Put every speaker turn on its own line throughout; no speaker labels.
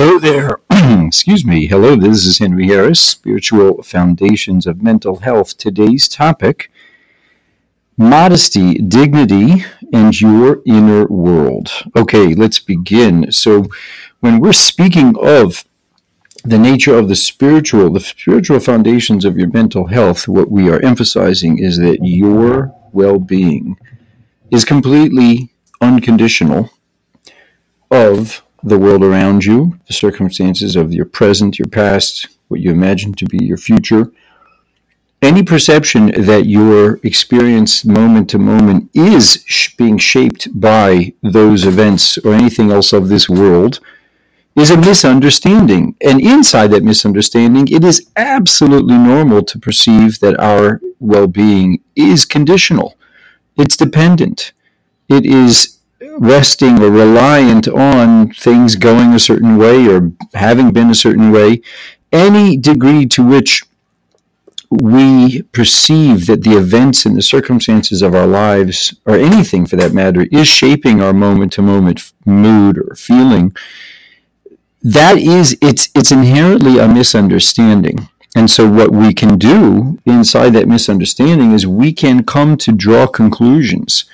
Hello there. Excuse me. Hello, this is Henry Harris, Spiritual Foundations of Mental Health. Today's topic modesty, dignity, and your inner world. Okay, let's begin. So, when we're speaking of the nature of the spiritual, the spiritual foundations of your mental health, what we are emphasizing is that your well being is completely unconditional of the world around you, the circumstances of your present, your past, what you imagine to be your future. Any perception that your experience moment to moment is sh- being shaped by those events or anything else of this world is a misunderstanding. And inside that misunderstanding, it is absolutely normal to perceive that our well being is conditional, it's dependent, it is resting or reliant on things going a certain way or having been a certain way, any degree to which we perceive that the events and the circumstances of our lives, or anything for that matter, is shaping our moment to moment mood or feeling, that is, it's, it's inherently a misunderstanding. And so, what we can do inside that misunderstanding is we can come to draw conclusions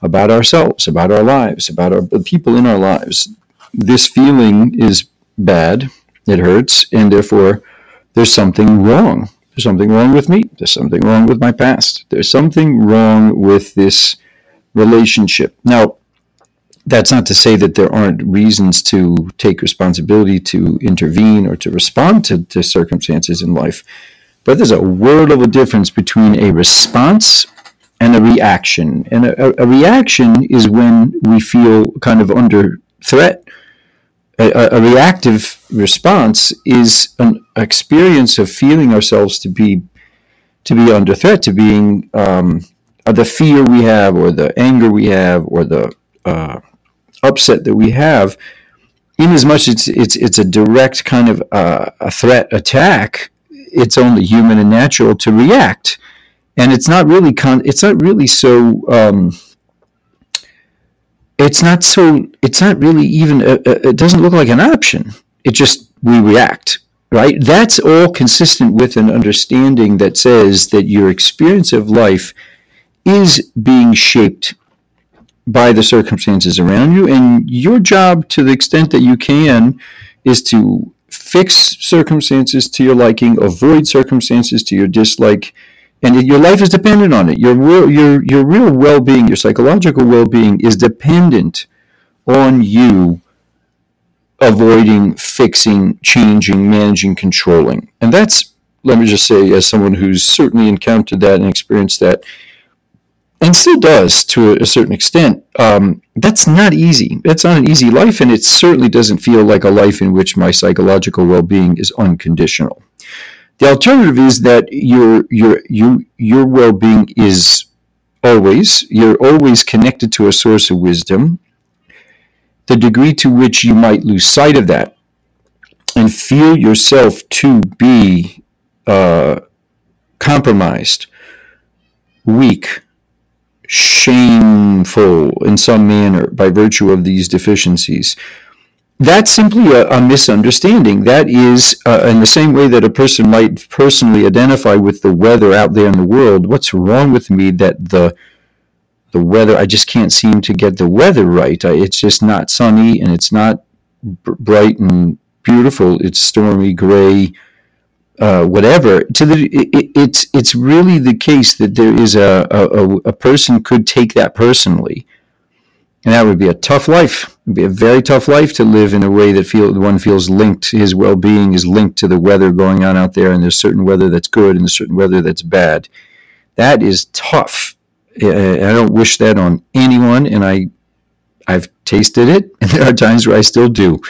about ourselves, about our lives, about our, the people in our lives. This feeling is bad, it hurts, and therefore there's something wrong. There's something wrong with me. There's something wrong with my past. There's something wrong with this relationship. Now, that's not to say that there aren't reasons to take responsibility to intervene or to respond to, to circumstances in life. But there's a world of a difference between a response and a reaction. And a, a, reaction is when we feel kind of under threat. A, a, reactive response is an experience of feeling ourselves to be to be under threat, to being um, the fear we have, or the anger we have, or the uh, upset that we have. In as much it's it's it's a direct kind of uh, a threat attack, it's only human and natural to react and it's not really con- it's not really so um, it's not so it's not really even a, a, it doesn't look like an option. It just we react right? That's all consistent with an understanding that says that your experience of life is being shaped by the circumstances around you. And your job to the extent that you can is to fix circumstances to your liking avoid circumstances to your dislike and your life is dependent on it. Your real, your your real well-being, your psychological well-being, is dependent on you avoiding, fixing, changing, managing, controlling. And that's, let me just say, as someone who's certainly encountered that and experienced that, and still does to a, certain extent, um, that's not easy. That's not an easy life, and it certainly doesn't feel like a life in which my psychological well-being is unconditional. The alternative is that your your you your well-being is always you're always connected to a source of wisdom. The degree to which you might lose sight of that and feel yourself to be uh, compromised, weak, shameful in some manner by virtue of these deficiencies that's simply a, a, misunderstanding. That is, uh, in the same way that a person might personally identify with the weather out there in the world, what's wrong with me that the the weather, I just can't seem to get the weather right. I, it's just not sunny and it's not b- bright and beautiful. It's stormy, gray, uh, whatever. To the, it, it's it's really the case that there is a, a, a person could take that personally and that would be a tough life. It'd be a very tough life to live in a way that feel one feels linked. His well-being is linked to the weather going on out there, and there's certain weather that's good and there's certain weather that's bad. That is tough. I don't wish that on anyone, and I, I've tasted it, and there are times where I still do.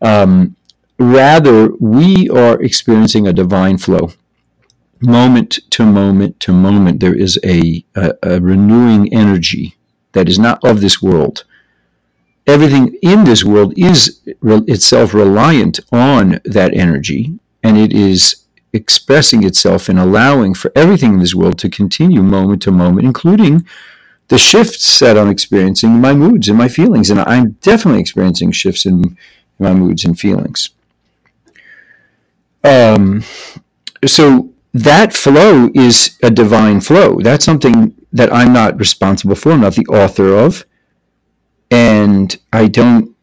Um, rather, we are experiencing a divine flow moment to moment to moment there is a, a, a renewing energy that is not of this world. Everything in this world is itself reliant on that energy, and it is expressing itself and allowing for everything in this world to continue moment to moment, including the shifts that I'm experiencing in my moods and my feelings. And I'm definitely experiencing shifts in my moods and feelings. Um, so that flow is a divine flow. That's something that I'm not responsible for. I'm not the author of, and I don't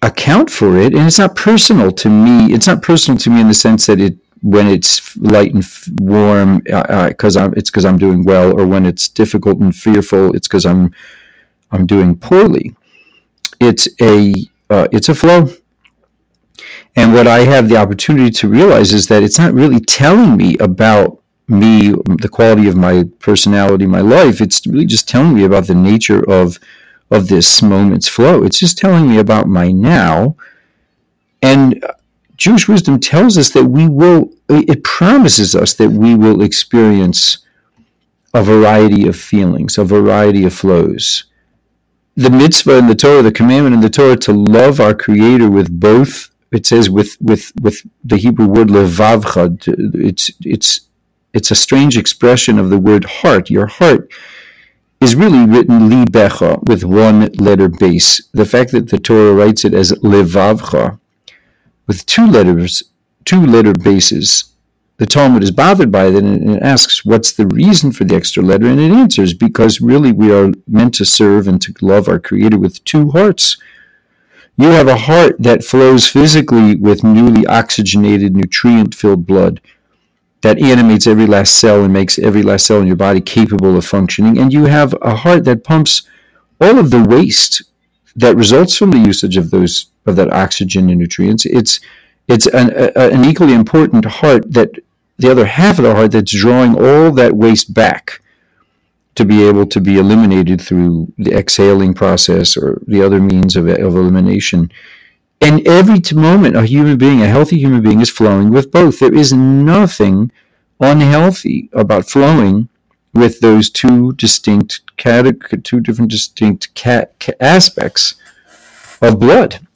account for it. And it's not personal to me. It's not personal to me in the sense that it when it's light and warm because uh, uh, it's because I'm doing well, or when it's difficult and fearful, it's because I'm I'm doing poorly. It's a uh, it's a flow. And what I have the opportunity to realize is that it's not really telling me about me, the quality of my personality, my life. It's really just telling me about the nature of of this moment's flow. It's just telling me about my now. And Jewish wisdom tells us that we will. It promises us that we will experience a variety of feelings, a variety of flows. The mitzvah in the Torah, the commandment in the Torah to love our Creator with both it says with with with the Hebrew word levavcha. It's it's it's a strange expression of the word heart. Your heart is really written libecha with one letter beis. The fact that the Torah writes it as levavcha with two letters, two letter beises. The Talmud is bothered by that and it asks, what's the reason for the extra letter? And it answers, because really we are meant to serve and to love our Creator with two hearts you have a heart that flows physically with newly oxygenated, nutrient filled blood that animates every last cell and makes every last cell in your body capable of functioning. And you have a heart that pumps all of the waste that results from the usage of those of that oxygen and nutrients. It's it's an, a, an equally important heart that the other half of the heart that's drawing all that waste back to be able to be eliminated through the exhaling process or the other means of, of elimination. And every moment, a human being, a healthy human being, is flowing with both. There is nothing unhealthy about flowing with those two distinct, two different distinct aspects of blood.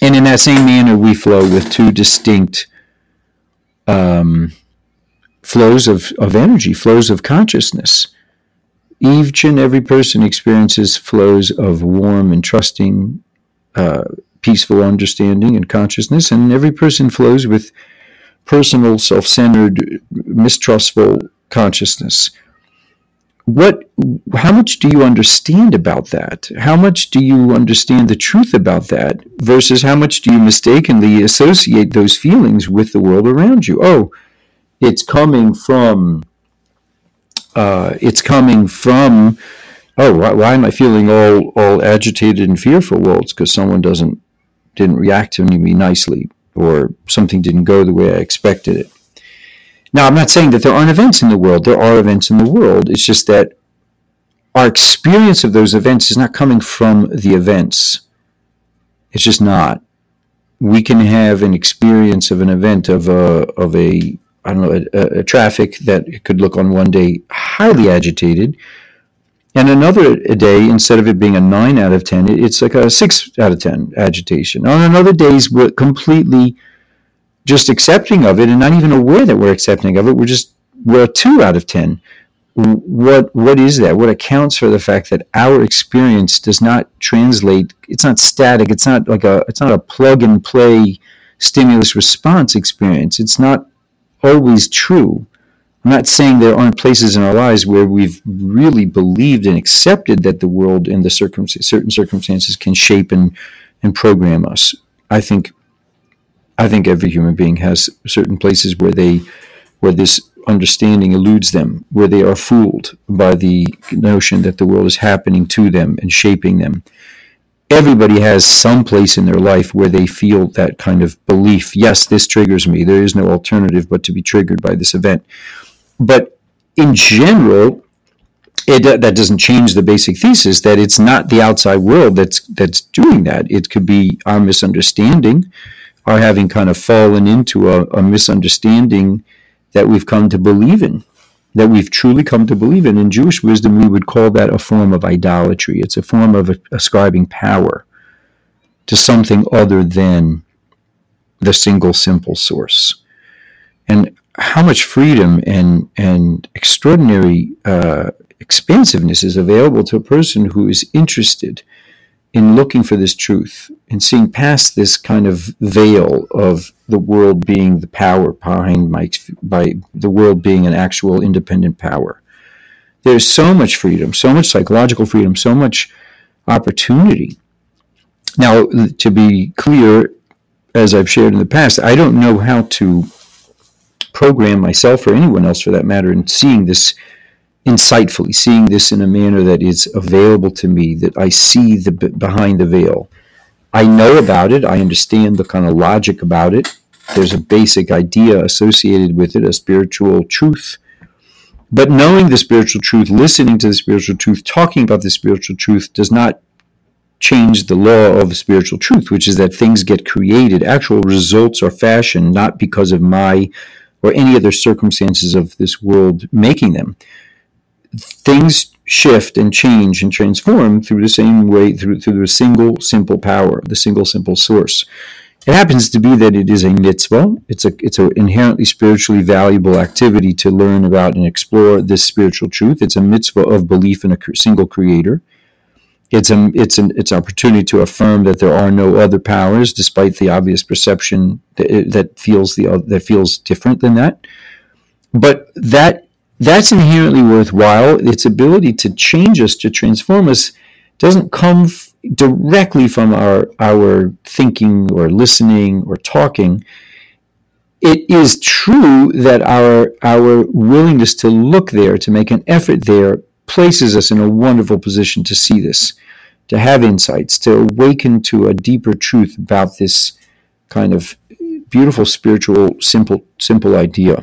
And in that same manner, we flow with two distinct um, flows of, of energy, flows of consciousness each and every person experiences flows of warm and trusting, uh, peaceful understanding and consciousness, and every person flows with personal, self centered, mistrustful consciousness. What, how much do you understand about that? How much do you understand the truth about that versus how much do you mistakenly associate those feelings with the world around you? Oh, it's coming from uh, it's coming from oh why, why, am I feeling all all agitated and fearful? Well, it's because someone doesn't didn't react to me nicely or something didn't go the way I expected it. Now, I'm not saying that there aren't events in the world. There are events in the world. It's just that our experience of those events is not coming from the events. It's just not. We can have an experience of an event of a of a I don't know, a, a, traffic that could look on one day highly agitated, and another day, instead of it being a nine out of ten, it's like a six out of ten agitation. On another days, we're completely just accepting of it and not even aware that we're accepting of it. We're just we're a two out of ten. What what is that? What accounts for the fact that our experience does not translate? It's not static. It's not like a it's not a plug and play stimulus response experience. It's not always true. I'm not saying there aren't places in our lives where we've really believed and accepted that the world and the circum- certain circumstances can shape and, and program us. I think I think every human being has certain places where they where this understanding eludes them, where they are fooled by the notion that the world is happening to them and shaping them. Everybody has some place in their life where they feel that kind of belief. Yes this triggers me. There is no alternative but to be triggered by this event but in general it, uh, that doesn't change the basic thesis that it's not the outside world that's that's doing that it could be our misunderstanding our having kind of fallen into a, a misunderstanding that we've come to believe in that we've truly come to believe in. In Jewish wisdom, we would call that a form of idolatry. It's a form of ascribing power to something other than the single simple source. And how much freedom and, and extraordinary uh, expansiveness is available to a person who is interested in looking for this truth and seeing past this kind of veil of the world being the power behind my by the world being an actual independent power. There's so much freedom, so much psychological freedom, so much opportunity. Now, to be clear, as I've shared in the past, I don't know how to program myself or anyone else for that matter in seeing this insightfully, seeing this in a manner that is available to me, that I see the behind the veil. I know about it. I understand the kind of logic about it. There's a basic idea associated with it, a spiritual truth. But knowing the spiritual truth, listening to the spiritual truth, talking about the spiritual truth does not change the law of spiritual truth, which is that things get created, actual results are fashioned not because of my or any other circumstances of this world making them things shift and change and transform through the same way through through the single simple power, the single simple source. It happens to be that it is a mitzvah. It's a it's an inherently spiritually valuable activity to learn about and explore this spiritual truth. It's a mitzvah of belief in a single creator. It's a it's an it's an opportunity to affirm that there are no other powers, despite the obvious perception that, that feels the that feels different than that. But that that's inherently worthwhile. Its ability to change us, to transform us, doesn't come f- directly from our, our thinking or listening or talking. It is true that our, our willingness to look there, to make an effort there, places us in a wonderful position to see this, to have insights, to awaken to a deeper truth about this kind of beautiful, spiritual, simple, simple idea.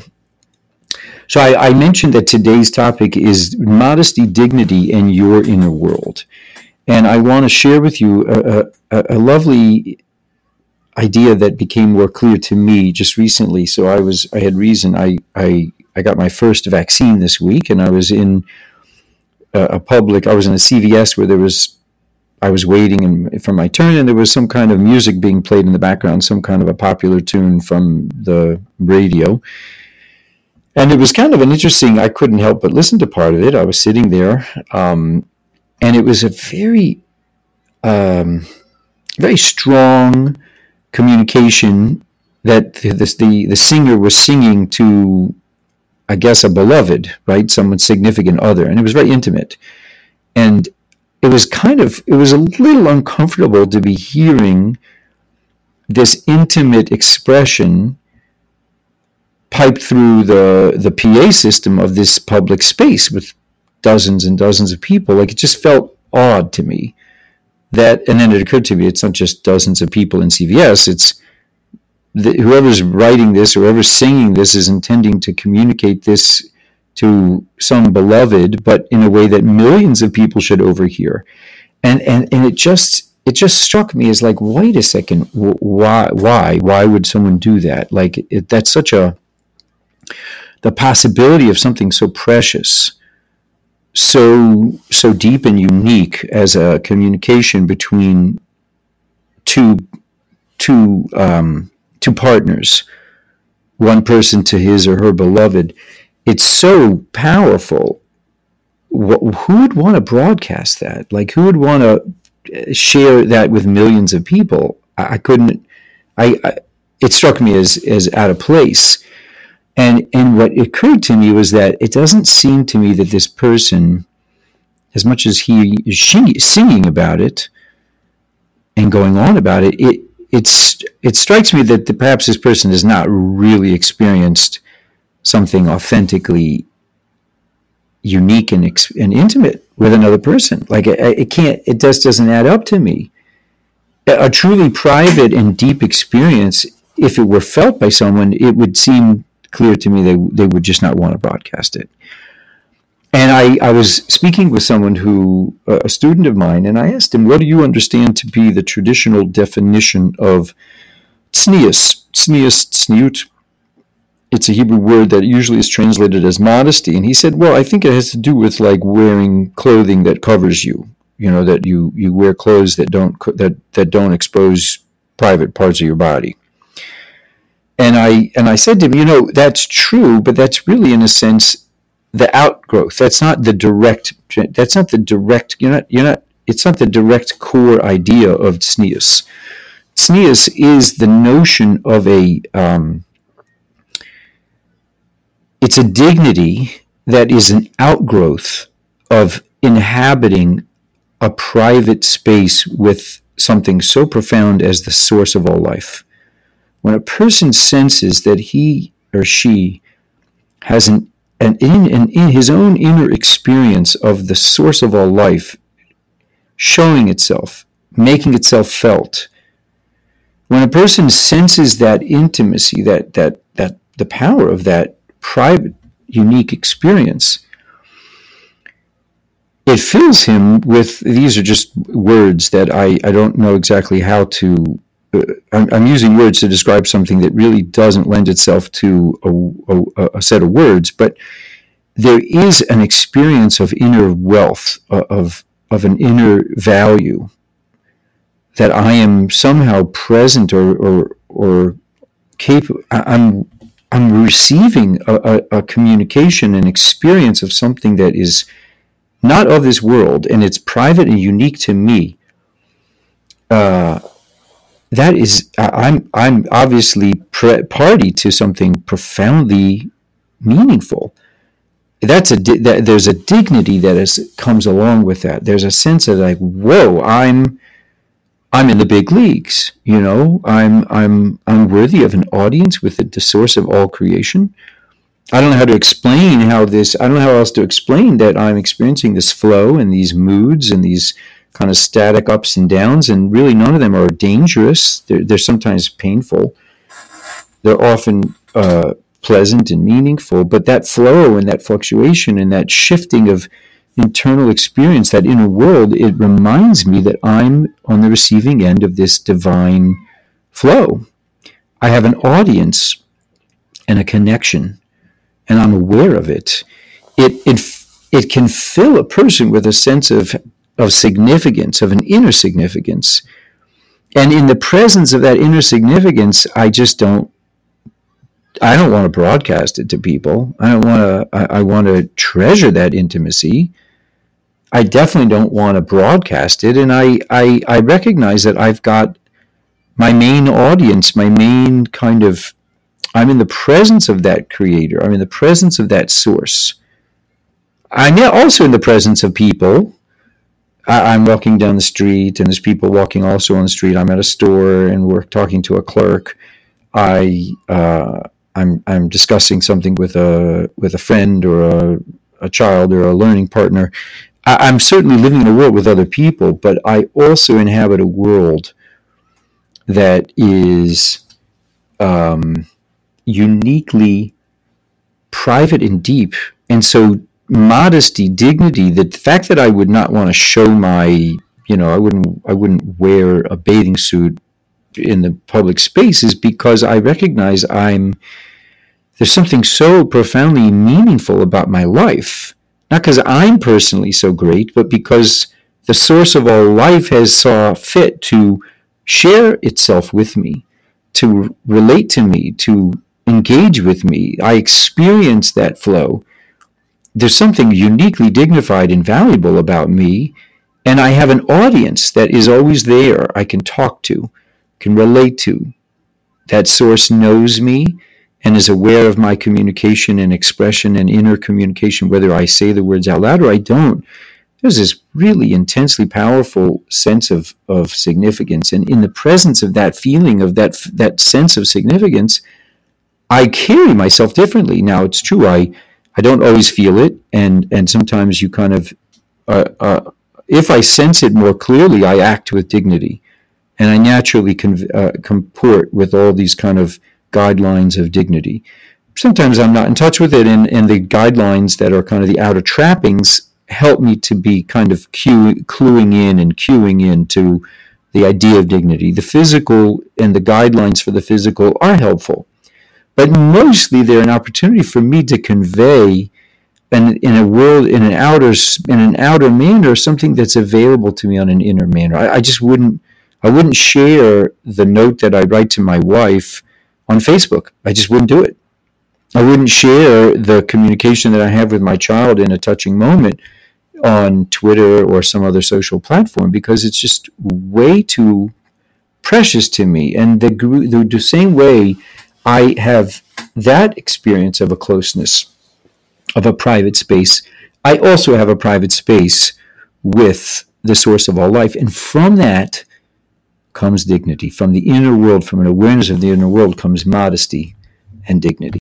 So I, I, mentioned that today's topic is modesty, dignity, and your inner world. And I want to share with you a, a, a, lovely idea that became more clear to me just recently. So I was I had reason I I, I got my first vaccine this week, and I was in a, public. I was in a CVS where there was I was waiting for my turn, and there was some kind of music being played in the background, some kind of a popular tune from the radio and it was kind of an interesting. I couldn't help but listen to part of it. I was sitting there, um, and it was a very, um, very strong communication that the, the the singer was singing to, I guess, a beloved, right, someone significant other, and it was very intimate, and it was kind of it was a little uncomfortable to be hearing this intimate expression piped through the the PA system of this public space with dozens and dozens of people. Like it just felt odd to me that, and then it occurred to me it's not just dozens of people in CVS. It's the, whoever's writing this, or whoever's singing this, is intending to communicate this to some beloved, but in a way that millions of people should overhear. And and and it just it just struck me as like, wait a second, why why why would someone do that? Like it, that's such a the possibility of something so precious, so so deep and unique as a communication between two two um, two partners, one person to his or her beloved. It's so powerful. Who would want to broadcast that? Like, who would want to uh, share that with millions of people? I, couldn't. I, I it struck me as as out of place and and what occurred to me was that it doesn't seem to me that this person, as much as he is singing about it and going on about it, it it's it strikes me that the, perhaps this person has not really experienced something authentically unique and, and intimate with another person. Like it, it can't, it just doesn't add up to me. A truly private and deep experience, if it were felt by someone, it would seem clear to me they, they would just not want to broadcast it. And I, I was speaking with someone who, uh, a student of mine, and I asked him, what do you understand to be the traditional definition of tznius? Tznius, tzniut. It's a Hebrew word that usually is translated as modesty. And he said, well, I think it has to do with like wearing clothing that covers you. You know, that you, you wear clothes that don't, that, that don't expose private parts of your body and I and I said to him, you know, that's true, but that's really in a sense the outgrowth. That's not the direct. That's not the direct. You're not. You're not it's not the direct core idea of tznius. Tznius is the notion of a um, it's a dignity that is an outgrowth of inhabiting a private space with something so profound as the source of all life. When a person senses that he or she has an, an, in, an in his own inner experience of the source of all life showing itself, making itself felt, when a person senses that intimacy, that that that the power of that private, unique experience, it fills him with these are just words that I, I don't know exactly how to. I'm, using words to describe something that really doesn't lend itself to a, a, a, set of words, but there is an experience of inner wealth, uh, of, of an inner value that I am somehow present or, or, or capable. I'm I'm receiving a, a, a, communication and experience of something that is not of this world and it's private and unique to me. Uh, that is, I'm I'm obviously pre- party to something profoundly meaningful. That's a that, there's a dignity that is, comes along with that. There's a sense of like, whoa, I'm I'm in the big leagues. You know, I'm I'm I'm worthy of an audience with the, the source of all creation. I don't know how to explain how this. I don't know how else to explain that I'm experiencing this flow and these moods and these kind of static ups and downs, and really none of them are dangerous. They're, they're sometimes painful. They're often uh, pleasant and meaningful, but that flow and that fluctuation and that shifting of internal experience, that inner world, it reminds me that I'm on the receiving end of this divine flow. I have an audience and a connection, and I'm aware of it. It, it, it can fill a person with a sense of, of significance, of an inner significance. And in the presence of that inner significance, I just don't I don't want to broadcast it to people. I don't want to. I, I, want to treasure that intimacy. I definitely don't want to broadcast it. And I, I, I recognize that I've got my main audience, my main kind of, I'm in the presence of that creator. I'm in the presence of that source. I'm also in the presence of people. I, am walking down the street and there's people walking also on the street. I'm at a store and we're talking to a clerk. I, uh, I'm, I'm discussing something with a, with a friend or a, a child or a learning partner I, am certainly living in a world with other people, but I also inhabit a world that is um, uniquely private and deep. And so, modesty, dignity, the fact that I would not want to show my, you know, I wouldn't, I wouldn't wear a bathing suit in the public space is because I recognize I'm, there's something so profoundly meaningful about my life not because I'm personally so great, but because the source of all life has saw fit to share itself with me, to relate to me, to engage with me. I experience that flow. There's something uniquely dignified and valuable about me, and I have an audience that is always there. I can talk to, can relate to. That source knows me and is aware of my communication and expression and inner communication, whether I say the words out loud or I don't, there's this really intensely powerful sense of, of significance. And in the presence of that feeling, of that, that sense of significance, I carry myself differently. Now, it's true, I, I don't always feel it. And, and sometimes you kind of, uh, uh, if I sense it more clearly, I act with dignity. And I naturally con- uh, comport with all these kind of guidelines of dignity. Sometimes I'm not in touch with it, and, and the guidelines that are kind of the outer trappings help me to be kind of cue, cluing in and cueing in to the idea of dignity. The physical and the guidelines for the physical are helpful, but mostly they're an opportunity for me to convey and in a world in an outer in an outer manner something that's available to me on an inner manner. I, I just wouldn't I wouldn't share the note that I write to my wife on Facebook. I just wouldn't do it. I wouldn't share the communication that I have with my child in a touching moment on Twitter or some other social platform because it's just way too precious to me. And the, the, the same way I have that experience of a closeness, of a private space, I also have a private space with the source of all life. And from that comes dignity. From the inner world, from an awareness of the inner world, comes modesty and dignity.